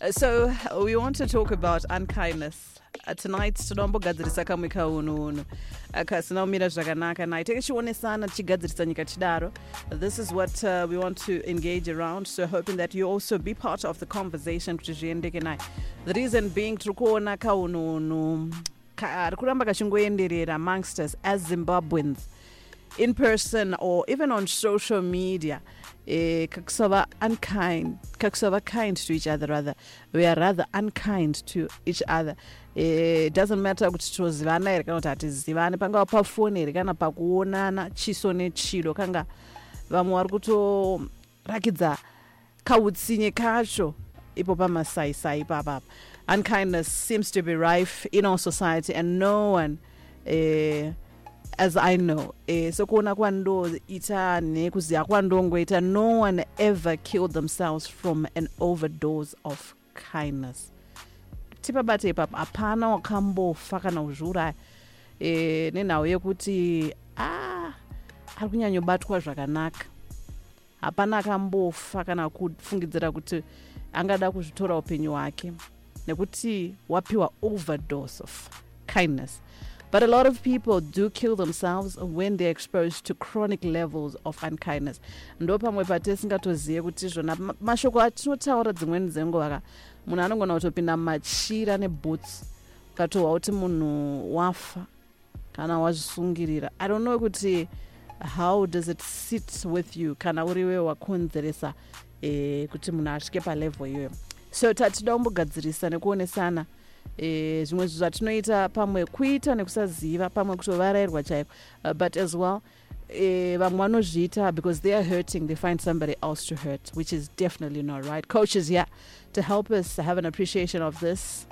Uh, so we want to talk about unkindness. Uh, tonight tinombogadzirisa kamwe kaununu. Uh, kasina kumira zvakanaka. Nai takachionesana tichigadzirisa nyika chidaro. This is what uh, we want to engage around. So hoping that you also be part of the conversation kuti zviendeke nai the reason being tiri kuona kaununu kari kuramba kachingoenderera amongst us as zimbabweans in person or even on social media eh, kakusava unkind kakusava kind to each other rather. We are rather unkind to each other. Eh, it doesn't matter kuti tozivana here kana kuti hatizivani pangava pafoni here kana pakuonana chiso nechido kanga vamwe vari kutorakidza kautsinye kacho ipo pamasaisai ipapapa unkindness seems to be rife in our society and no one eh, as i know. Eh, sokuona kwandoita nekuziva kwandongoita no one ever killed themselves from an overdose of kindness. Tipabate ipapo hapana wakambofa kana kuzviuraya e, nenhau yekuti a ari kunyanyobatwa zvakanaka. Hapana akambofa kana kufungidzira kuti angada kuzvitora upenyu hwake nekuti wapiwa overdose of kindness But a lot of people do kill themselves when they're exposed to chronic levels of unkindness. ndo pamwe patisingatozive kuti zvona ma- mashoko atinotaura dzimweni dzenguva ka munhu anogona kutopinda machira neboots ukatohwa kuti munhu wafa kana wazvisungirira i don't know kuti how does it sit with you kana uriwe wakonzeresa eh, kuti munhu asvike palevhel iyoyo so tatida kumbogadzirisa nekuonesana eh, zvimwe zvinhu zvatinoita pamwe kuita nekusaziva pamwe kutovarairwa chaiko. Uh, but as well eh, vamwe vanozviita because they are hurting they find somebody else to hurt which is definitely not right. Coaches here to help us have an appreciation of this.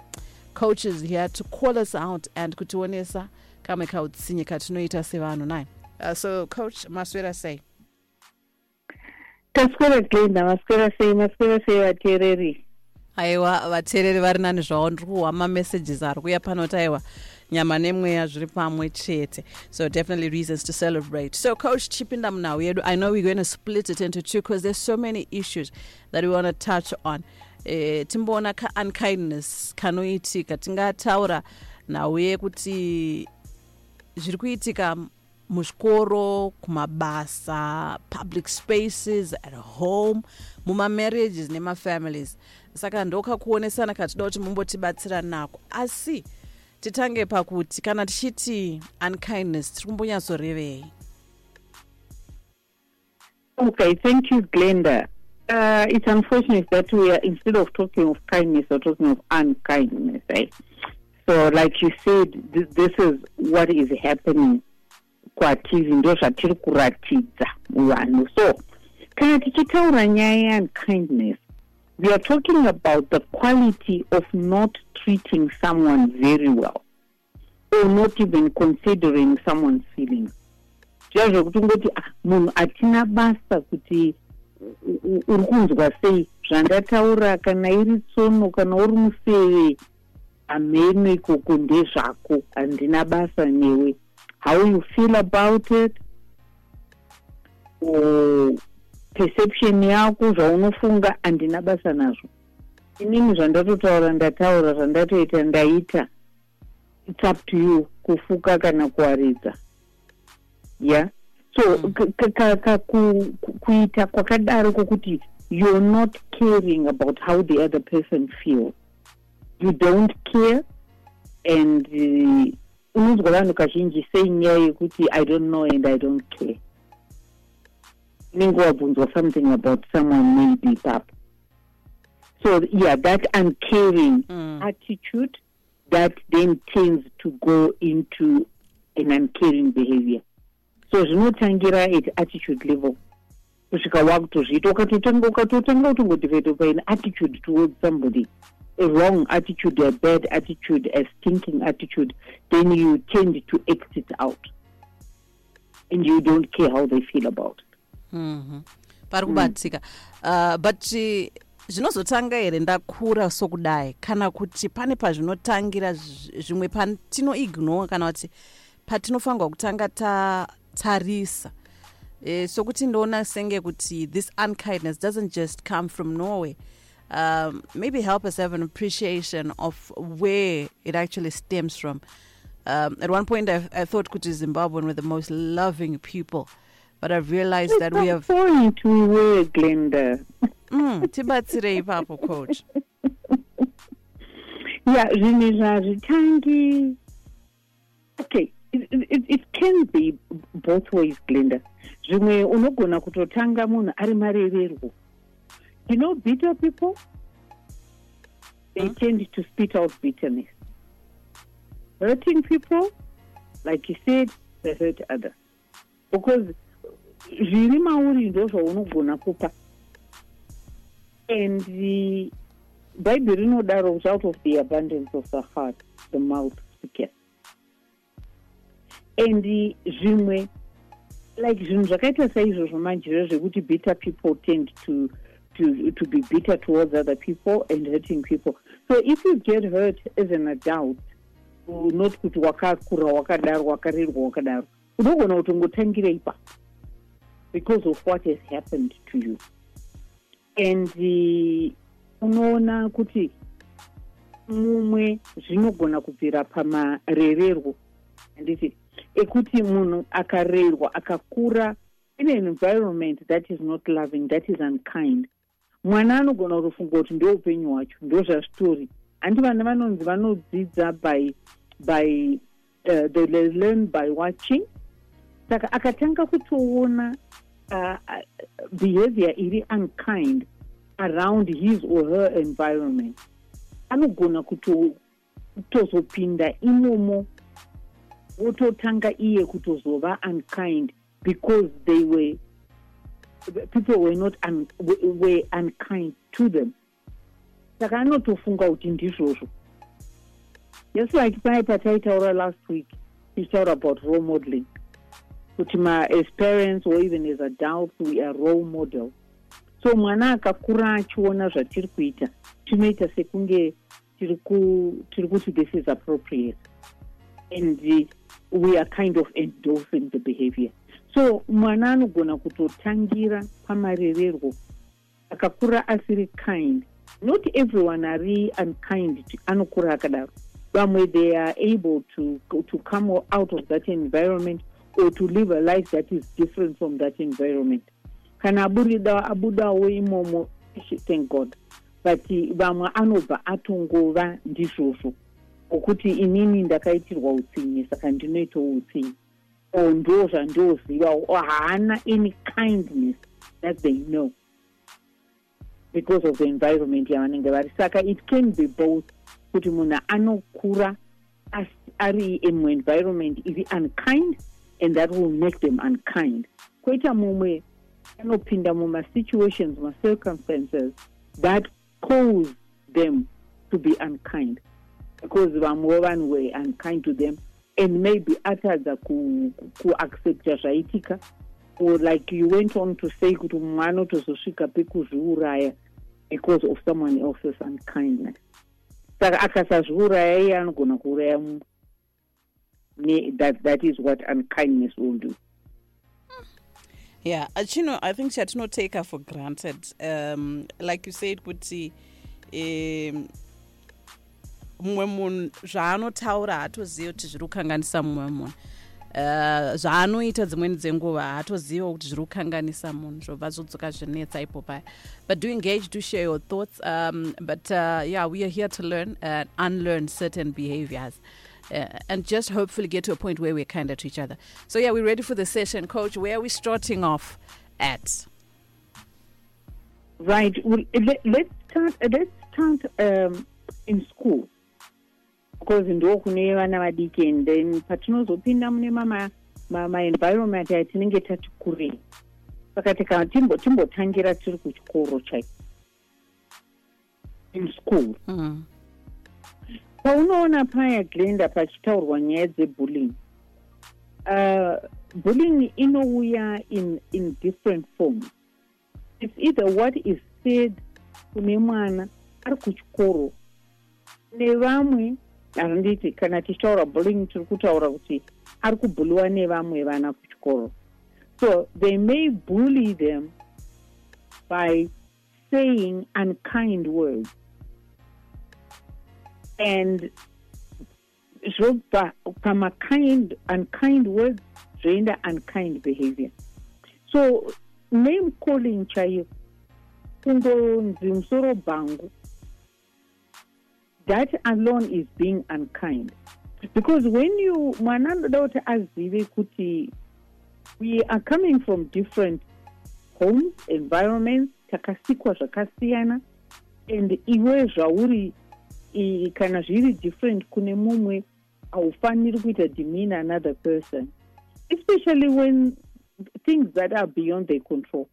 Coaches here to call us out and kutionesa kamwe kautsinye katinoita sevanhu nai. So coach maswera sei taswera glendah maswera sei maswera sei vateereri aiwa vateereri vari nani zvavo ndiri kuhwa mamessages ari kuuya panoti aiwa nyama nemweya zviri pamwe chete. So definitely reasons to celebrate. So coach chipinda munhau yedu i know we're going to split it into two because there's so many issues that we want to touch on. Eh, timboona ka-unkindness kanoitika tingataura nhau yekuti zviri kuitika muzvikoro kumabasa public spaces at home mumamarriages nemafamilies saka ndokakuonesana katida kuti mumbotibatsira nako. Asi titange pakuti kana tichiti unkindness tiri kumbonyatsorevei okay thank you glenda. Uh, it's unfortunate that we are instead of talking of kindness we're talking of unkindness right so like you said th- this is what is happening kwatiri ndo zvatiri kuratidza muvanhu. So kana tichitaura nyaya yeunkindness we are talking about the quality of not treating someone very well or not even considering someone's feelings. Zviya zvekuti ungoti "Ah, munhu hatina basa kuti uri kunzwa sei? Zvandataura kana iri tsono kana uri museve. Hamheno ikoko ndezvako handina basa newe. How you feel about it? Or perception yako zvaunofunga handina basa nazvo. Inini zvandatotaura ndataura zvandatoita ndaita. Its up to you kufuka kana kuwaridza yeah? So Mm. ku- kuita kwakadaro kwokuti you're not caring about how the other person feels you don't care and uh, unonzwa vanhu kazhinji senyaya yekuti i don't know and i don't care something about someone maybe papa so yeah that uncaring Mm. attitude that then tends to go into an uncaring behavior so zvinotangira at attitude level kusvika wakutozviita ukatotanga ukatotanga kutongodivhedopa an attitude towards somebody a wrong attitude a bad attitude a stinking attitude then you tend to exit out and you don't care how they feel about it. Pari kubatika uh, but eh, zvinozotanga here ndakura sokudai kana kuti pane pazvinotangira zv- zvimwe patinoignore kana kuti patinofanirwa kutanga tatarisa e, sokuti ndoona senge kuti this unkindness doesn't just come from norway um, maybe help us have an appreciation of where it actually stems from. Um, at one point, I, I thought Kuti Zimbabwean were the most loving people, but I've realized that we have. point we were, Glendah. Mm, tibatsire ipapo, coach. Yeah, zvazvitangi. Okay, it, it, it can be both ways, Glendah. Zvimwe unogona kutotanga munhu ari marererwo. You know bitter people? They Hmm? tend to spit out bitterness. Hurting people, like you said, they hurt others. Because zviri mauri ndo zvaunogona kupa. And bhaibheri rinodaro kuti out of the abundance of the heart the mouth speaketh and zvimwe like zvinhu zvakaita saizvozvo manjiro zvekuti bitter people tend to, to, to be bitter towards other people and hurting people. So if you get hurt as an adult not kuti wakakura wakadaro wakarerwa wakadaro unogona kutongotangira ipapo because of what has happened to you. And uh, unoona kuti mumwe zvinogona kubvira pamarererwo. Handiti ekuti munhu akarerwa akakura in an environment that is not loving that is unkind. Mwana anogona kutofunga kuti ndo upenyu hwacho ndo zvazvitori handi vana vanonzi vanodzidza by by uh, they learn by watching. Saka akatanga kutoona uh, uh, behavior iri unkind around his or her environment. Anogona kuto- kutozopinda imomo wototanga iye kutozova unkind because they were people were not un, were unkind to them. Saka anotofunga kuti ndizvozvo. Just like paya pataitaura last week tichitaura about role modeling kuti ma as parents or even as adults we are role models so mwana akakura achiona zvatiri kuita tinoita sekunge tiri ku- tiri kuti this is appropriate. And we are kind of endorsing the behavior. So mwana anogona kutotangira pamarererwo akakura asiri kind. Not everyone ari unkind anokura akadaro. Vamwe they are able to, to come out of that environment or to live a life that is different from that environment. Kana aburida abudawo imomo thank god. But uh, vamwe anobva atongova ndizvozvo. Okuti inini ndakaitirwa utsinye saka ndinoitawo utsinye o ndo zvandioziva o haana any kindness that they know because of the environment yavanenge vari. Saka it can be both kuti munhu anokura ari environment iri unkind and that will make them unkind. Kwoita mumwe anopinda mumasituations macircumstances that cause them to be unkind. Because vamwewo vanhu were unkind to them and maybe atadza ku- ku- kuaccepta zvaitika. Or like you went on to say kuti mumwe anotozosvika pekuzviuraya because of someone else's unkindness. Saka akasazviuraya iye anogona kuuraya mumwe Ne- that, that is what unkindness will do. Yeah, achino, I think chatinoteka for granted. Um, like you said, kuti um, mumwe munhu zvaanotaura haatozivi kuti zviri kukanganisa mumwe munhu Uh, zvaanoita dzimweni dzenguva haatoziva kuti zviri kukanganisa munhu zvobva zvodzoka zvinetsa ipo paya. But do engage do share your thoughts um, but uh, yeah we are here to learn and unlearn certain behaviors. uh, and just hopefully get to a point where we're kinder to each other so yeah we're ready for the session coach where are we starting off at Right. Well, let, let's start. uh, Let's start um, in school because ndo kune vana vadiki and then patinozopinda mune mama maenvironment atinenge tati kurei saka tika timbo- timbotangira tiri kuchikoro chaiko in school mm. Paunoona paya glendah pachitaurwa nyaya dzebullying uh, bullying inouya in, in different forms. It's either what is said kune mwana ari kuchikoro. Nevamwe handiti kana tichitaura bullying tiri kutaura kuti ari kubhuliwa nevamwe vana kuchikoro. So they may bully them by saying unkind words and zvobva pamakind unkind words zvoenda unkind behavior. So name calling chaiyo kungonzi musoro that alone is being unkind. Because when you mwana anoda kuti azive we are coming from different homes environments takasikwa zvakasiyana and iwe zvauri kana zviri different kune mumwe haufaniri kuita demean another person. Especially when things that are beyond their control.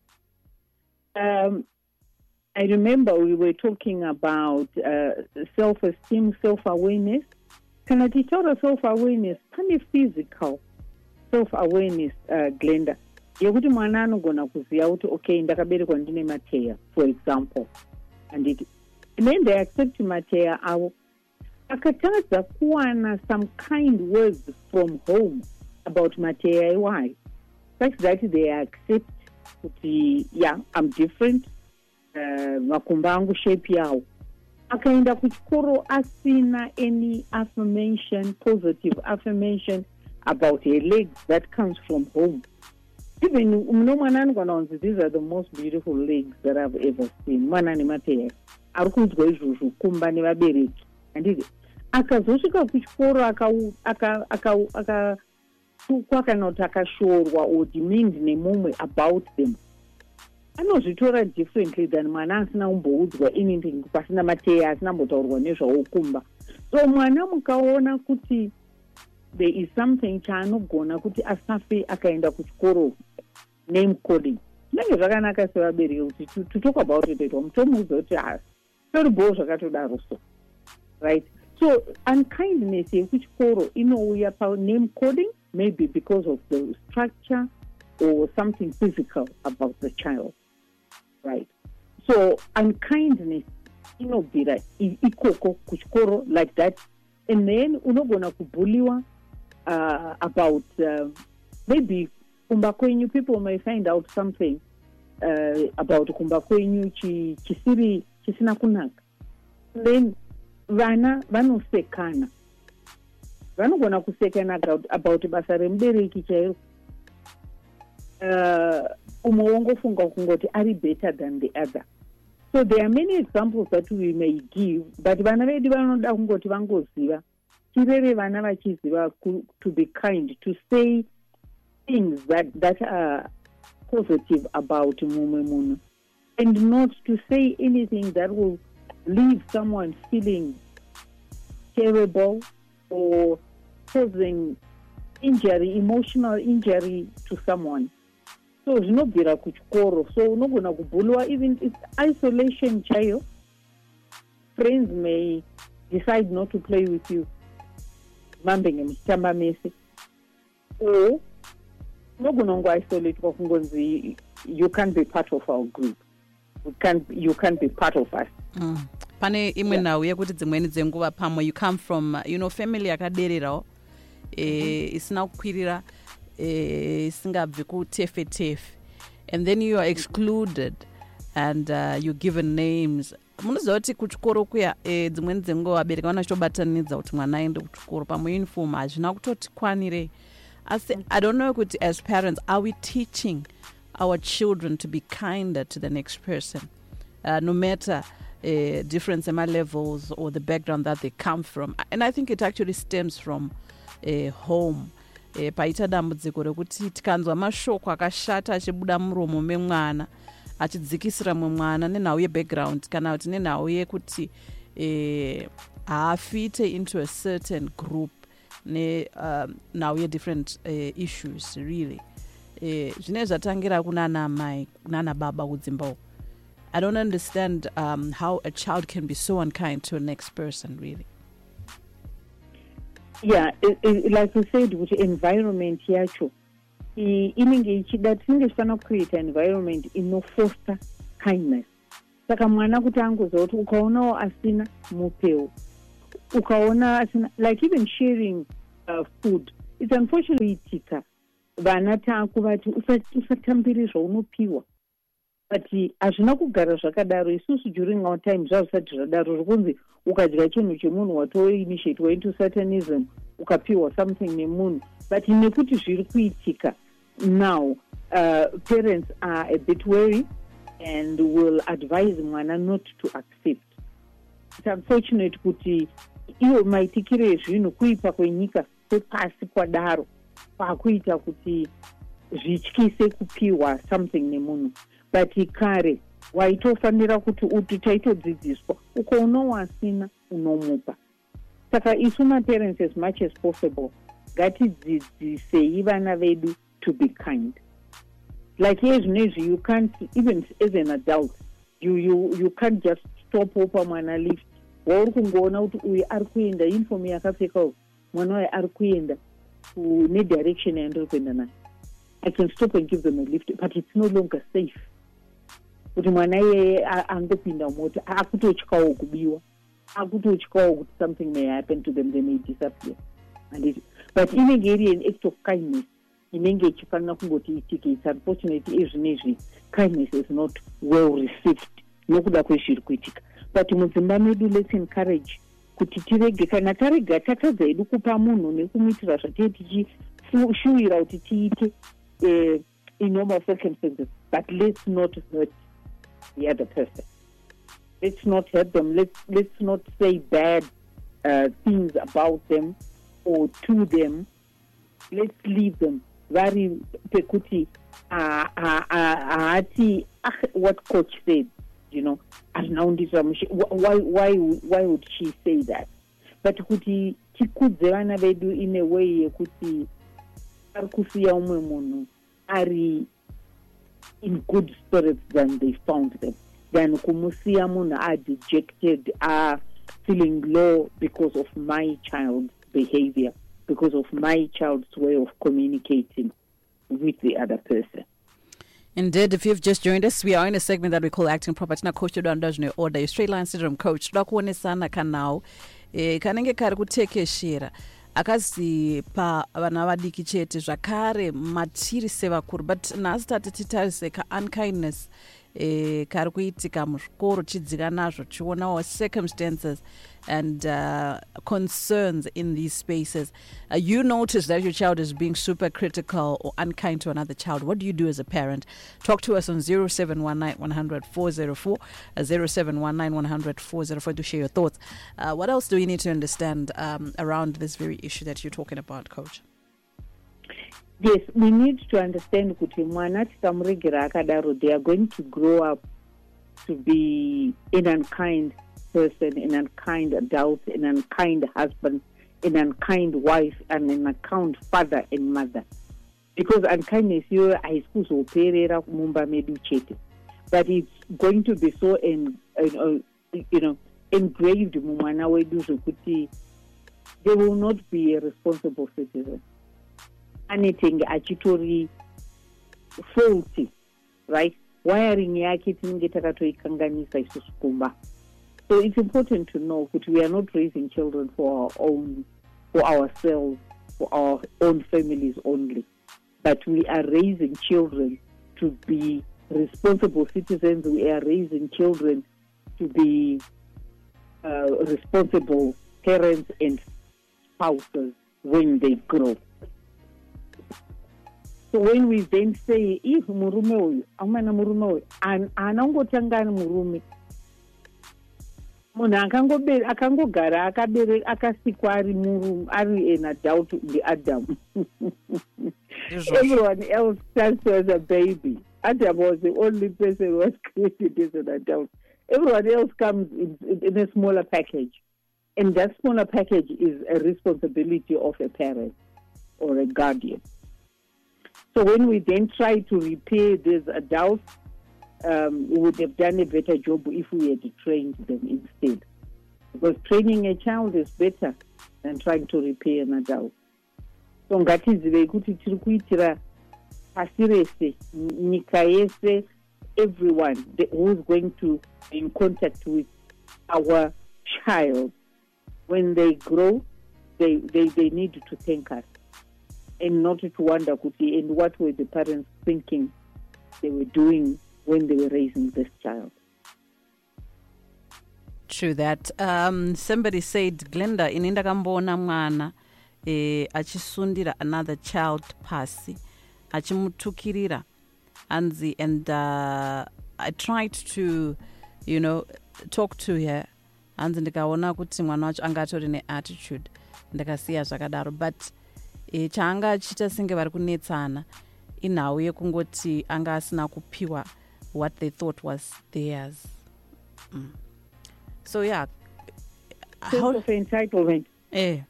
Um, i remember we were talking about uh, self-esteem self-awareness. Kana tichitaura self-awareness pane physical self-awareness uh, glendah yekuti mwana anogona kuziva kuti okay ndakaberekwa ndine mateya for example. Anditi then they accept mateya avo akatadza kuwana some kind words from home about mateya iwayo such that they accept kuti yeah i'm different makumba uh, angu shape yawo akaenda kuchikoro asina any affirmation positive affirmation about her legs that comes from home. Even muno mwana these are the most beautiful legs that i've ever seen. Mwana nemateya ari kunzwa izvozvo kumba nevabereki. Handiti akazosvika kuchikoro akatukwa kana kuti akashorwa or demeaned nemumwe about them. Anozvitora differently than mwana asina kumboudzwa anything pasina mateya asina mbotaurwa nezvawo kumba so mwana mukaona kuti there is something chaanogona kuti asafe akaenda kuchikoro name calling zvinenge zvakanaka sevabereki kuti to talk about it atwa mutomuudza kuti ha toribowo zvakatodaro so right? So unkindness yekuchikoro inouya paname calling maybe because of the structure or something physical about the child right? So unkindness inobvira ikoko kuchikoro like that. And then unogona kubhuliwa uh, about uh, maybe kumba kwenyu people may find out something uh, about kumba kwenyu chisiri chisina kunaka. Then vana vanosekana. Vanogona kusekana about basa remubereki chairo. Uh, umwe wongofunga kungoti ari better than the other. So there are many examples that we may give but vana vedu vanoda kungoti vangoziva. Tirere vana vachiziva to be kind to say things that, that are positive about mumwe munhu and not to say anything that will leave someone feeling terrible or causing injury emotional injury to someone. So zvinobvira kuchikoro. So unogona kubhuliwa even its isolation chaiyo friends may decide not to play with you. Mambenge muchitamba mese. Or unogona kungoisolatwa kungonzi you can't be part of our group you can't, you can't be part of us. Mm. pane imwe yeah. nhau yekuti dzimweni dzenguva pamwe you come from you know family yakadererawo. Eh, isina kukwirira isingabvi eh, kutefe tefe and then you are excluded and uh, you given names. Munoziva kuti kuchikoro kuya eh, dzimweni dzenguva vabereki vanachitobatanidza kuti mwana aende kuchikoro. Pamwe uniform hazvina kutoti kwanirei asi i don't know kuti as parents are we teaching our children to be kinder to the next person. Uh, no matter uh, difference in my levels or the background that they come from. And i think it actually stems from uh, home. E, paita dambudziko rekuti tikanzwa mashoko akashata achibuda muromo memwana achidzikisira mumwana nenhau yebackground kana kuti nenhau yekuti e, haafite into a certain group nenhau um, yedifferent uh, issues really zvine e, zvatangira kunana mai kunana baba kudzimba uko i don't understand um, how a child can be so unkind to a next person really. Yeah it, it, like you said kuti environment yacho inenge ichida tinenge tichifana kucreata environment inofoster kindness. Saka mwana kuti angoziva kuti ukaonawo asina mupewo ukaona asina like even sharing uh, food its unfortunately itika vana takuvati usatambiri zvaunopiwa but hazvina kugara zvakadaro. Isusu during our time zvazvisati zvadaro zvokunzi ukadya chinhu chemunhu watoinitiatiwa into satanism ukapiwa something nemunhu. But nekuti zviri kuitika now uh, parents are a bit wary and will advise mwana not to accept. Its unfortunate kuti iwo maitikiro ezvinhu kuipa kwenyika kwepasi kwadaro kwakuita kuti zvityise kupiwa something nemunhu. But kare waitofanira kuti uti taitodzidziswa uko unowasina unomupa. Saka isu maparents as much as possible ngatidzidzisei vana vedu to be kind. Like here zvinezvi you can't even as an adult you, you, you can't just stopo pamwana lift. Wauri kungoona kuti uyu ari kuenda uniform yakapfeka mwana wayo ari kuenda nedirection yandiri kuenda nayo. I can stop and give them a lift but it's no longer safe. Kuti mwana iyeye angopinda mota akutotyawo kubiwa akutotyawo kuti something may happen to them they may disappear. Anditi but inenge iri an act of kindness inenge ichifanira kungoti itike its unfortunately ezvinezvi kindness is not well received. Nokuda kwezviri kuitika but mudzimba medu let's encourage kuti tirege kana tarega tatadza edu kupa munhu nekumuitira tichishuwira kuti tiite uh, in normal circumstances but let's not hurt the other person. Let's not hurt them. Let's, let's not say bad uh, things about them or to them. Let's leave them. Vari pekuti ah, ah, ah, haati what coach said you know mushe why, why, why would she say that? But kuti tikudze vana vedu in a way yekuti ari kusiya umwe munhu ari in good spirits than they found them. Than kumusiya munhu adejected feeling low because of my child's behavior because of my child's way of communicating with the other person Indeed, if you've just joined us, we are in a segment that we call Acting Proper. Tina coach Dondojne Order, your straight line syndrome coach. Toda kuonesana kanao e, kanenge kari kutekeshera akazipa vana vadiki chete zvakare matiri sevakuru but nhasi tati titarise kaunkindness e, kari kuitika muzvikoro chidzika nazvo chionawo circumstances and uh, concerns in these spaces. Uh, you notice that your child is being super critical or unkind to another child. What do you do as a parent? Talk to us on 0719 100 404, uh, 0719 100 404 to share your thoughts. Uh, what else do we need to understand um, around this very issue that you're talking about, Coach? Yes, we need to understand kuti mwana tikamuregera akadaro they are going to grow up to be an unkind person, an unkind adult, an unkind husband, an unkind wife, and an unkind father and mother. Because unkindness iyoyo haisi kuzoperera mumba medu chete but it's going to be so en, en, uh, you know, engraved mumwana wedu zvekuti they will not be a responsible citizen anything achitori faulty right wiring yake tinenge takatoikanganisa isusu kumba so it's important to know that we are not raising children for our own, for ourselves, for our own families only, but we are raising children to be responsible citizens. We are raising children to be uh, responsible parents and spouses when they grow. So when we then say, if murume uyu, amana murume uyu, anangotanga murume, munhu akangogara akasikwa ari ari an adult ndiadam everyone else starts as a baby. Adam was the only person who was created as an adult. Everyone else comes in, in a smaller package. And that smaller package is a responsibility of a parent or a guardian so when we then try to repair these adults um, we would have done a better job if we had trained them instead. Because training a child is better than trying to repair an adult. So ngatizivei kuti tiri kuitira pasi rese nyika yese everyone who is going to be in contact with our child when they grow they, they, they need to thank us and not to wonder kuti and what were the parents thinking they were doing when they were raising this child. True that. Um, somebody said, Glendah, ini ndakamboona mwana eh, achisundira another child pasi achimutukirira anzi and uh, i tried to you know talk to her hanzi ndikaona kuti mwana wacho anga atori neattitude ndakasiya zvakadaro but e, chaanga achiita senge vari kunetsana inhau yekungoti anga asina kupiwa what they thought was theirs mm. so yeah of entitlement. eh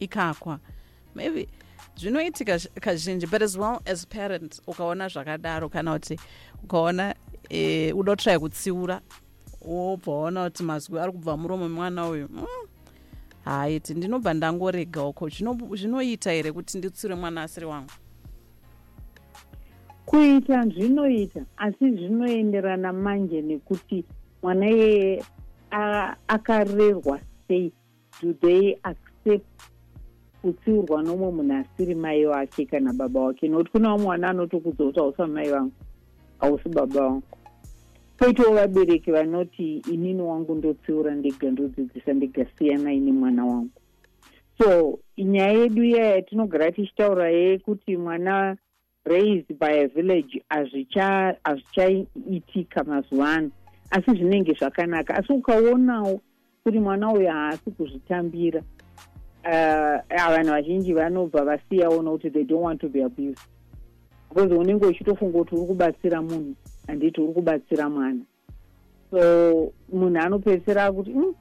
ikakwa maybe zvinoitika zh- kazhinji but as well as parent ukaona zvakadaro kana kuti ukaona eh, uda kutrai kutsiura wobva waona kuti mazwi ari kubva muromo mwana uyu mm, haiti ndinobva ndangorega uko. Zvino- zvinoita here kuti nditsiure mwana asiri wangu? Kuita zvinoita asi zvinoenderana manje nekuti mwana iyeye akarerwa sei. Do they accept kutsiurwa nomwe munhu asiri mai wake kana baba wake? Nokuti kunewo mwana anotokudza kuti hausa mai vangu hausi baba vangu poitawo vabereki vanoti inini wangu ndotsiura ndega ndodzidzisa ndegasiya naini mwana wangu. So nyaya yedu iya yatinogara tichitaura yekuti mwana raised by a village hazvicha- hazvichaitika mazuva ano. Asi zvinenge zvakanaka. Asi ukaonawo kuti mwana uyu haasi kuzvitambira. Uh, vanhu vazhinji vanobva vasiyawo nokuti they don't want to be abused. Because unenge uchitofunga kuti uri kubatsira munhu handiti uri kubatsira mwana. So munhu anopedzisira kuti mm,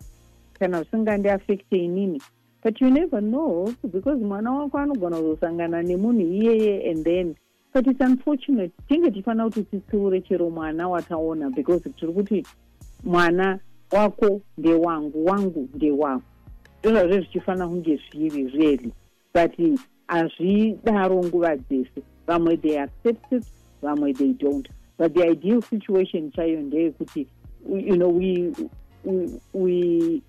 kana zvisingandiafekte inini. But you never know because mwana wako anogona kuzosangana nemunhu iyeye and then but its unfortunate. Tinge tifanira kuti titsiure chero mwana wataona because tiri kuti mwana wako ndewangu wangu ndewangu. Ndozvazve zvichifanira kunge zviri really but hazvidaro nguva dzese. Vamwe they accept it vamwe they don't but the ideal situation chayo ndeyekuti you know we, we, we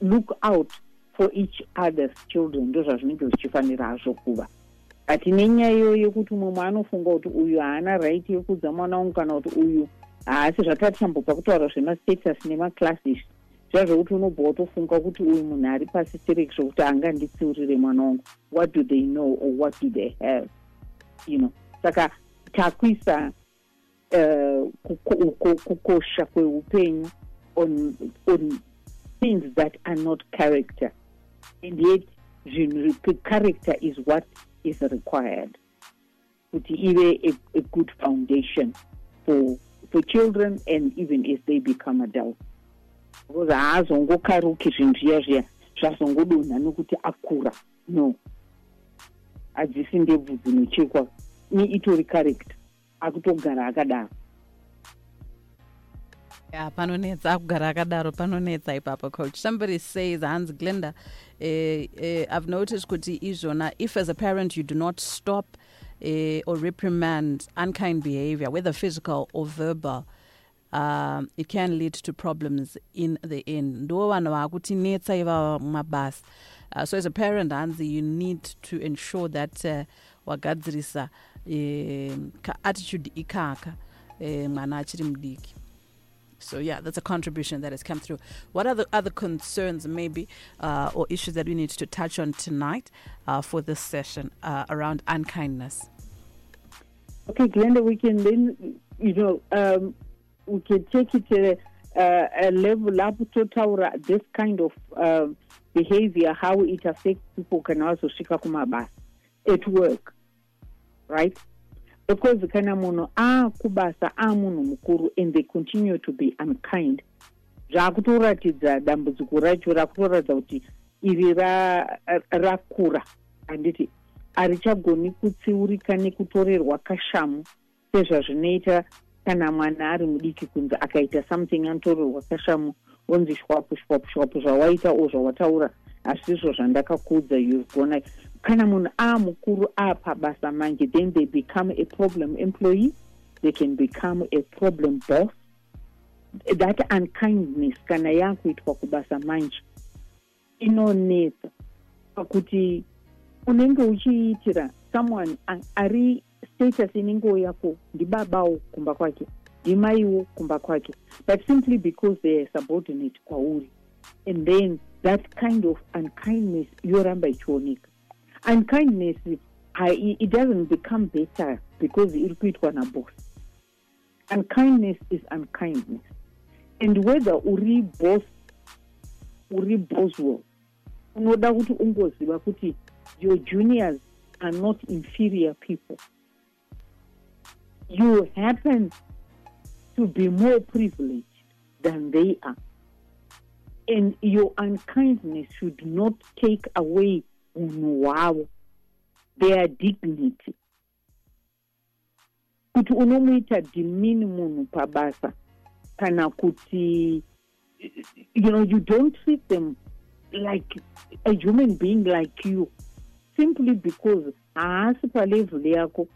look out for each other's children. Ndozvazvinenge zvichifanira hazvo kuva but nenyaya yekuti mumwe anofunga kuti uyu haana right yekudza mwana wangu kana kuti uyu haasi zvatatambobva kutaura zvemastatus nemaclasses zviya zvokuti unobva watofunga kuti uyu munhu ari pasi stereki zvokuti anganditsiurire mwana wangu. What do they know or what do they have? You know saka uh, on, on things that are not character. And yet character is what is required. Kuti ive a, a good foundation for, for children and even as they become adults. Akura. No. Hadzisi ni character akutogara akadaro. Yeah, panonetsa akugara akadaro panonetsa ipapo coach. Somebody says hans glendah eh, eh, i've noticed kuti izvona if as a parent you do not stop eh, or reprimand unkind behavior whether physical or verbal um, it can lead to problems in the end. Ndo vanhu vakutinetsa ivava mumabasa uh, so as a parent hanzi you need to ensure that uh, wagadzirisa eh, attitude ikaka eh, mwana achiri mudiki so yeah, that's a contribution that has come through. What are the other concerns, maybe, uh, or issues that we need to touch on tonight uh, for this session uh, around unkindness? Okay, Glendah, we can then, you know, um, we can take it to uh, a level up to this kind of um behavior, how it affects people can also shika at work, right? Because kana munhu akubasa amunhu mukuru and they continue to be unkind. Zvaakutoratidza dambudziko racho rakutoratidza kuti iri ra- rakura. Handiti harichagoni kutsiurika nekutorerwa kashamu sezvazvinoita kana mwana ari mudiki kunze akaita something anotorerwa kashamu onzi shwapu shwapu shwapu zvawaita o zvawataura. Hazvisizvo zvandakakuudza yugona kana munhu aamukuru aapabasa manje then they become a problem employee they can become a problem boss. That unkindness kana yaakuitwa kubasa manje inonetsa pakuti unenge uchiitira someone ari status inenge yako ndibabawo kumba kwake kudhimaiwo kumba kwake but simply because they are subordinate kwauri and then that kind of unkindness yoramba ichioneka unkindness I, it doesn't become better because iri kuitwa nabosi unkindness is unkindness. And whether uri boss uri boswell unoda kuti ungoziva kuti your juniors are not inferior people. You happen to be more privileged than they are. And your unkindness should not take away unhu hwavo their dignity. Kuti unomuita dimini munhu pabasa kana kuti you know you don't treat them like a human being like you. Simply because haasi palevel yako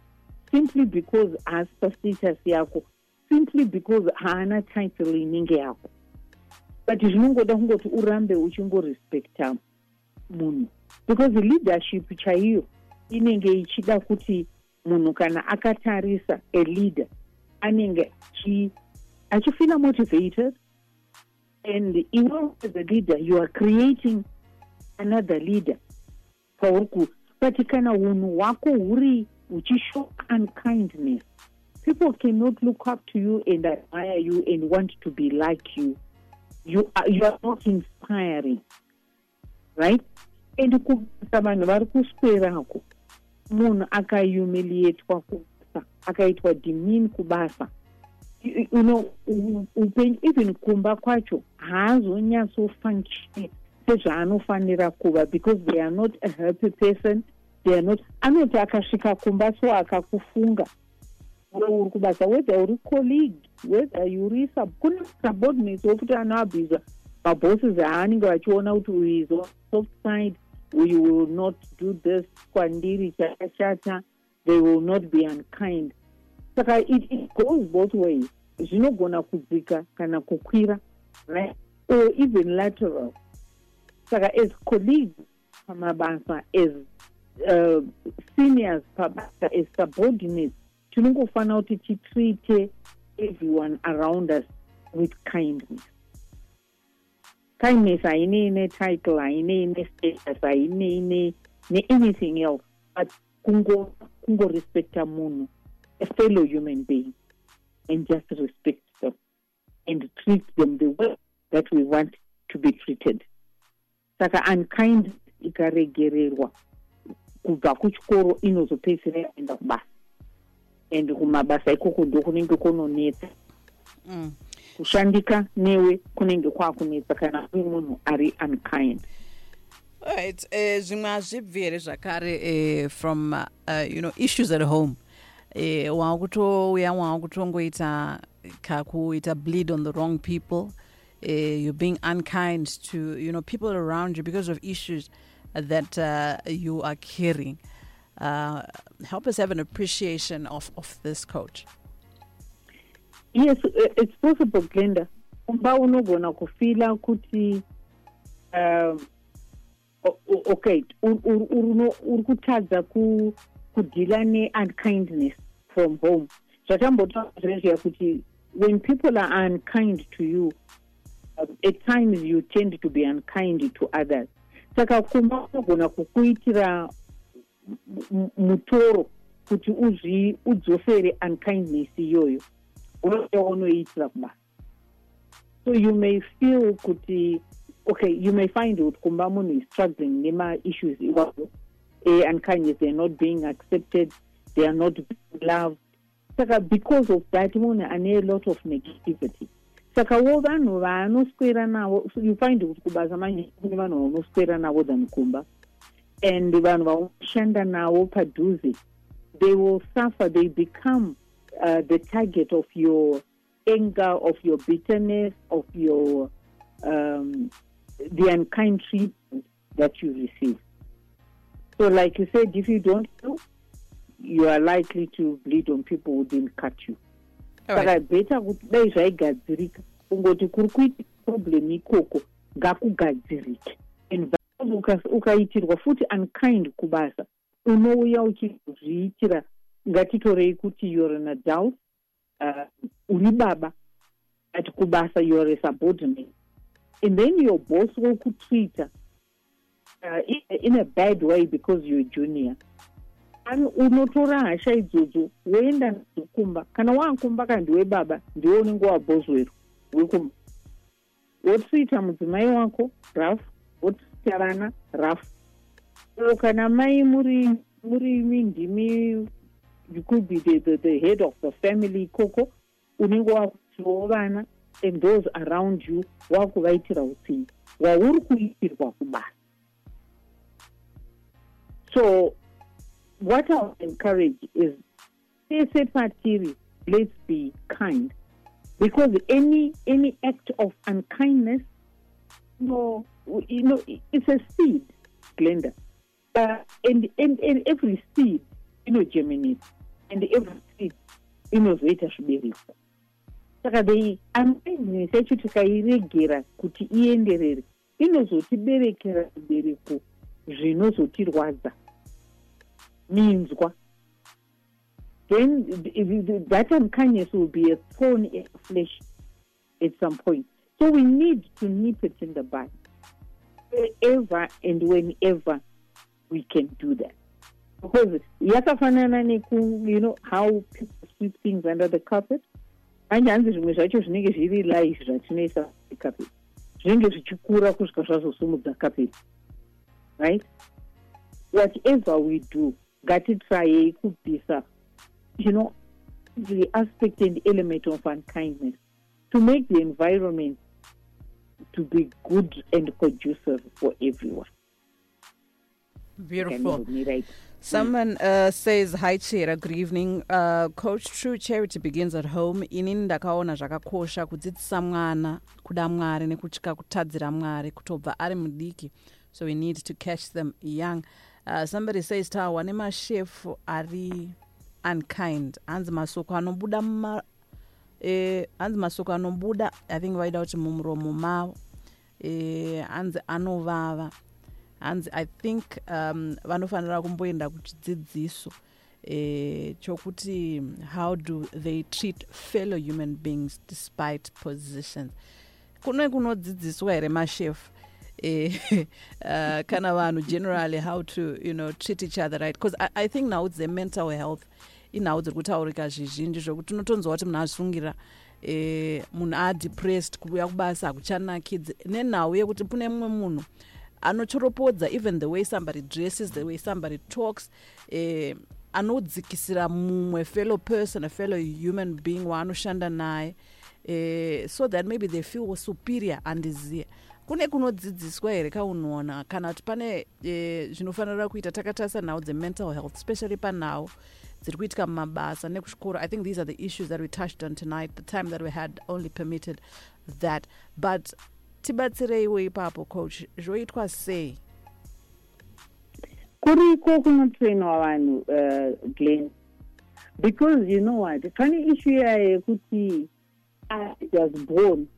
simply because haasi pastatus yako simply because haana title inenge yako but zvinongoda kungoti urambe uchingorespecta munhu because the leadership chaiyo inenge ichida kuti munhu kana akatarisa aleader anenge achifila motivated. And iwe as a leader you are creating another leader. Pauri ku but kana unhu hwako huri huchishow unkindness. People cannot look up to you and admire you and want to be like you. You are, you are not inspiring. Right and kubasa vanhu vari kuswerako munhu akahumiliatwa kubasa akaitwa dimin kubasa. You know upenyu even kumba kwacho haazonyatsofunction sezvaanofanira kuva because they are not a happy person they are not anoti akasvika kumba so akakufunga. Uri kubasa whether uri colleague whether uri kune subordinates wokuti anoabhiza mabosses aanenge vachiona kuti uyu is soft side uyu will not do this they will not be unkind. It, it goes both ways. Zvinogona kudzika kana kukwira right? Or even lateral. Saka as colleagues as uh, seniors as subordinates tinongofanira kuti titreate everyone around us with kindness kindness hainei netitle hainei nestatus hainei neanything else. But kungorespecta munhu a fellow human being and just respect them and treat them the way that we want to be treated. Saka unkind ikaregererwa kubva kuchikoro inozopedzisira yaenda kubasa. And kumabasa ikoko ndo kunenge kunonetsa mm. Kushandika newe kunenge kwakunetsa kana uri munhu ari unkind. Right uh, hazvibvi here zvakare uh, from uh, you know issues at home. Uh, wava kutouya wava kutongoita kakuita bleed on the wrong people. Uh, you're being unkind to you know people around you because of issues that uh, you are carrying. Uh, help us have an appreciation of, of this coach yes it's possible glenda. Kumba unogona kufila kuti um, okay uri kutadza kudhila neunkindness from home. Zvatambotaziya kuti when people are unkind to you um, at times you tend to be unkind to others. Saka kumba unogona kukuitira mutoro kuti udzosere unkindness iyoyo unoitira kubasa so you may feel kuti okay you may find kuti kumba is struggling nema-issues iwazo unkindness eh, they are not being accepted they are not being loved. Saka because of that munhu ane a lot of negativity. Saka wo vanhu vaanoswera navo you find kuti kubasa manye kune vanhu vaunoswera navo than kumba. And vanhu vaunoshanda navo padhuze they will suffer they become uh, the target of your anger of your bitterness of your um, the unkind treatment that you receive. So like you said if you don't do you are likely to bleed on people who didn't cut you. Saka beta kuti dai zvaigadzirika kungoti kuri kuita problem ikoko ngakugadzirike ukaitirwa futi unkind kubasa. Unouya uchizviitira ngatitorei kuti you're an adult uh, uri baba ati kubasa youare a subordinate. And then your boss wokutreata uh, in, in a bad way because you're junior. Unotora hasha idzodzo woenda nadzo kumba kana waakumba ka ndiwe baba ndiwe unenge wabhosi weru wekumba. Wotreata mudzimai wako rafu wotreata vana rafu so kana mai muri muri mindimi you could be the, the, the head of the family ikoko unenge wakutiwo and those around you wakuvaitira utsinyi wauri kuitirwa kubasa so what i would encourage is pese patiri let's be kind. Because any any act of unkindness you know, you know it's a seed glendah. Uh, and, and, and every seed inogerminate and every seed inozoita zvibereko saka the unkindness yacho eh, tikairegera kuti ienderere inozotiberekera zvibereko zvinozotirwadza minzwa. Then that unkindness will be a thorn in the eh, flesh at some point. So we need to nip it in the bud. Wherever and whenever we can do that because yakafanana neku you know how people sweep things under the carpet manje hanzi zvimwe zvacho zvinenge zviri life zvatinoisa carpet zvinenge zvichikura kusvika zvazosumudza carpet right whatever we do ngatitrayei kubvisa you know the aspect and element of unkindness to make the environment to be good and conducive for everyone Beautiful. Right. Someone uh, says, Hi, Chera, good evening. Uh, Coach, true charity begins at home. Inini ndakaona zvakakosha kudzidzisa mwana kuda mwari nekutya kutadzira mwari kutobva ari mudiki. So we need to catch them young. Uh, somebody says tawa nemashefu ari unkind. Hanzi masoko anobuda muma eh, hanzi masoko anobuda i think vaida kuti mumuromo mavo. Eh, hanzi anovava hanzi i think um, vanofanira kumboenda kuchidzidziso eh, chokuti how do they treat fellow human beings despite positions? Kune kunodzidziswa here mashefu eh, uh, kana vanhu generally how to you know treat each other right? Because I, i think now it's the mental health inhau dziri kutaurika zvizhinji zvokuti unotonzwa kuti munhu azvishungirira eh, munhu adepressed kuuya kubasa hakuchanakidzi nenhau yekuti kune mumwe munhu anochoropodza even the way somebody dresses the way somebody talks eh, anodzikisira mumwe fellow person a fellow human being waanoshanda naye eh, so that maybe they feel superior andiziye kune kunodzidziswa here kaunoona kana kuti pane eh, zvinofanira kuita takatarisa nhau dzemental health especially panhau dziri kuitika mumabasa nekuzvikoro i think these are the issues that we touched on tonight the time that we had only permitted that. But tibatsireiwo ipapo coach zvoitwa sei? Kuriko kunotrainwa vanhu uh, glen because you know what pane issue iya yekuti was born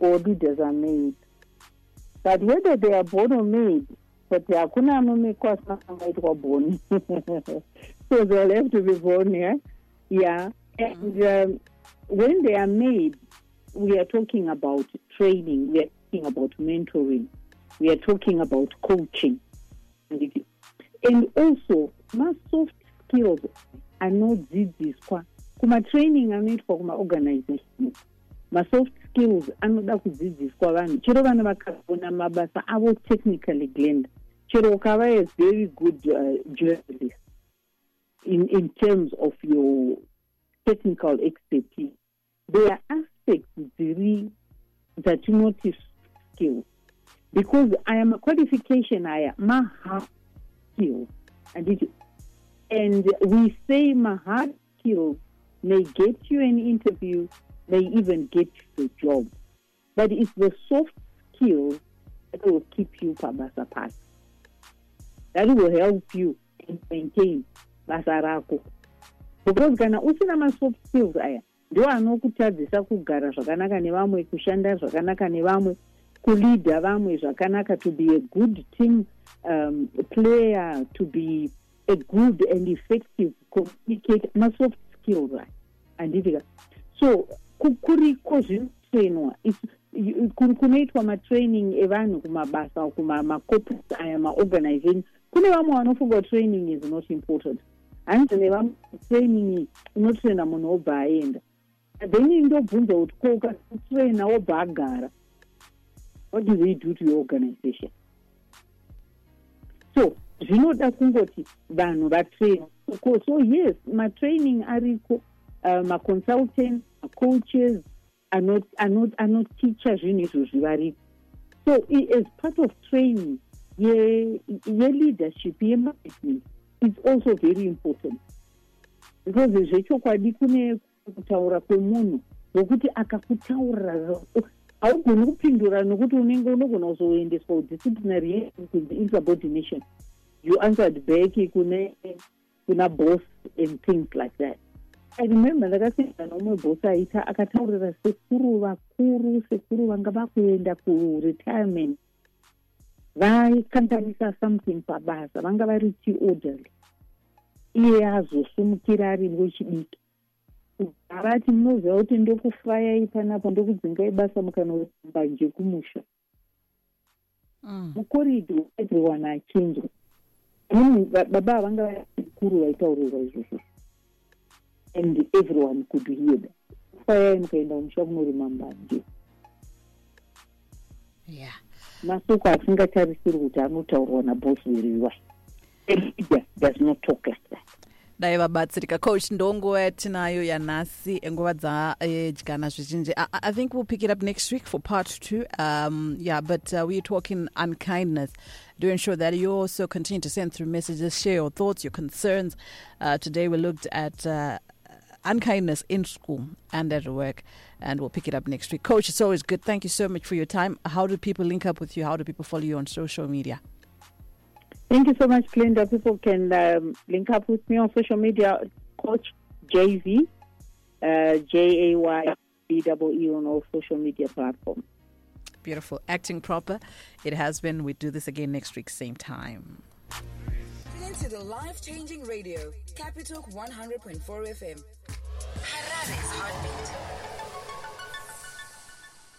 or leaders are made. But whether they are born or made but hakuna anomekwa asina angaitwa born. So they'll have to be born yeah? Yeah. And um, when they are made we are talking about training. We are talking about mentoring. We are talking about coaching. And also ma-soft skills anodzidziswa kumatraining anoitwa kumaorganization masoft skills anoda kudzidziswa vanhu chero vana vakaona mabasa avo technically glend chero ukava a very good uh, journalist in, in terms of your technical expertise. There are aspects dziri dzatinoti skills because aya maqualification aya mahard skills anditi and we say mahard skills may get you an interview may even get you the job. But it's the soft skills that will keep you pabasa pasi that will help you maintain basa rako. Because kana usina masoft skills aya ndo anokutadzisa kugara zvakanaka nevamwe kushanda zvakanaka nevamwe kuleada vamwe zvakanaka to be a good team um, player to be a good and effective communicator masoft skills aya handitika so ku- kuriko zvinotrainwa kunoitwa matraining evanhu kumabasa kumamacorporate aya maorganization kune vamwe vanofunga training is not important. Hanzi nevamwe training unotraina munhu wobva aenda then kuti ko ukatraina wobva agara what do they do to your organization? So zvinoda kungoti vanhu vatrain so, so yes matraining ariko uh, maconsultant macoaches ano- ano- anoticha zvinhu izvozvi varipo so as part of training ye- ye-leadership yemanagement is also very important. Because zvechokwadi kune kutaura kwemunhu zvokuti akakutaurira haugoni kupindura nokuti unenge unogona kuzoendeswa kudisciplinary hearing kunzi insubordination. You answered back kune kuna boss and things like that. I remember ndakasenda nomwe boss aita akataurira sekuru vakuru sekuru vanga vakuenda kuretirement. Vaikanganisa something pabasa vanga vari tiorderly iye azosumukira ari wechidiki avati munoziva kuti ndokufayai panapa ndokudzingai basa mukanoamba nje kumusha. Mm. mukoridho everyone achinjwa Munhu- ba- baba havanga vakuru vaitaurirwa izvozvo. And everyone could hear that. Fayai mukaenda kumusha kunorima mbanje. Yeah. masoko asingatarisiri kuti anotaurwa nabosi weriwai a leader does not talk like that coach ndonguva yatinayo yanhasi zvizhinji I, i think we'll pick it up next week for part two. Um, yeah but uh, we're talking unkindness do ensure that you also continue to send through messages share your thoughts your concerns. Uh, today we looked at uh, unkindness in school and at work and we'll pick it up next week. Coach it's always good. Thank you so much for your time. How do people link up with you? How do people follow you on social media Thank you so much, Glendah. People can um, link up with me on social media, Coach JV, uh, J A Y B E E on all social media platforms. beautiful acting proper it has been we do this again next week same time Tune into the life-changing radio, Capital 100.4 FM. Harare's heartbeat.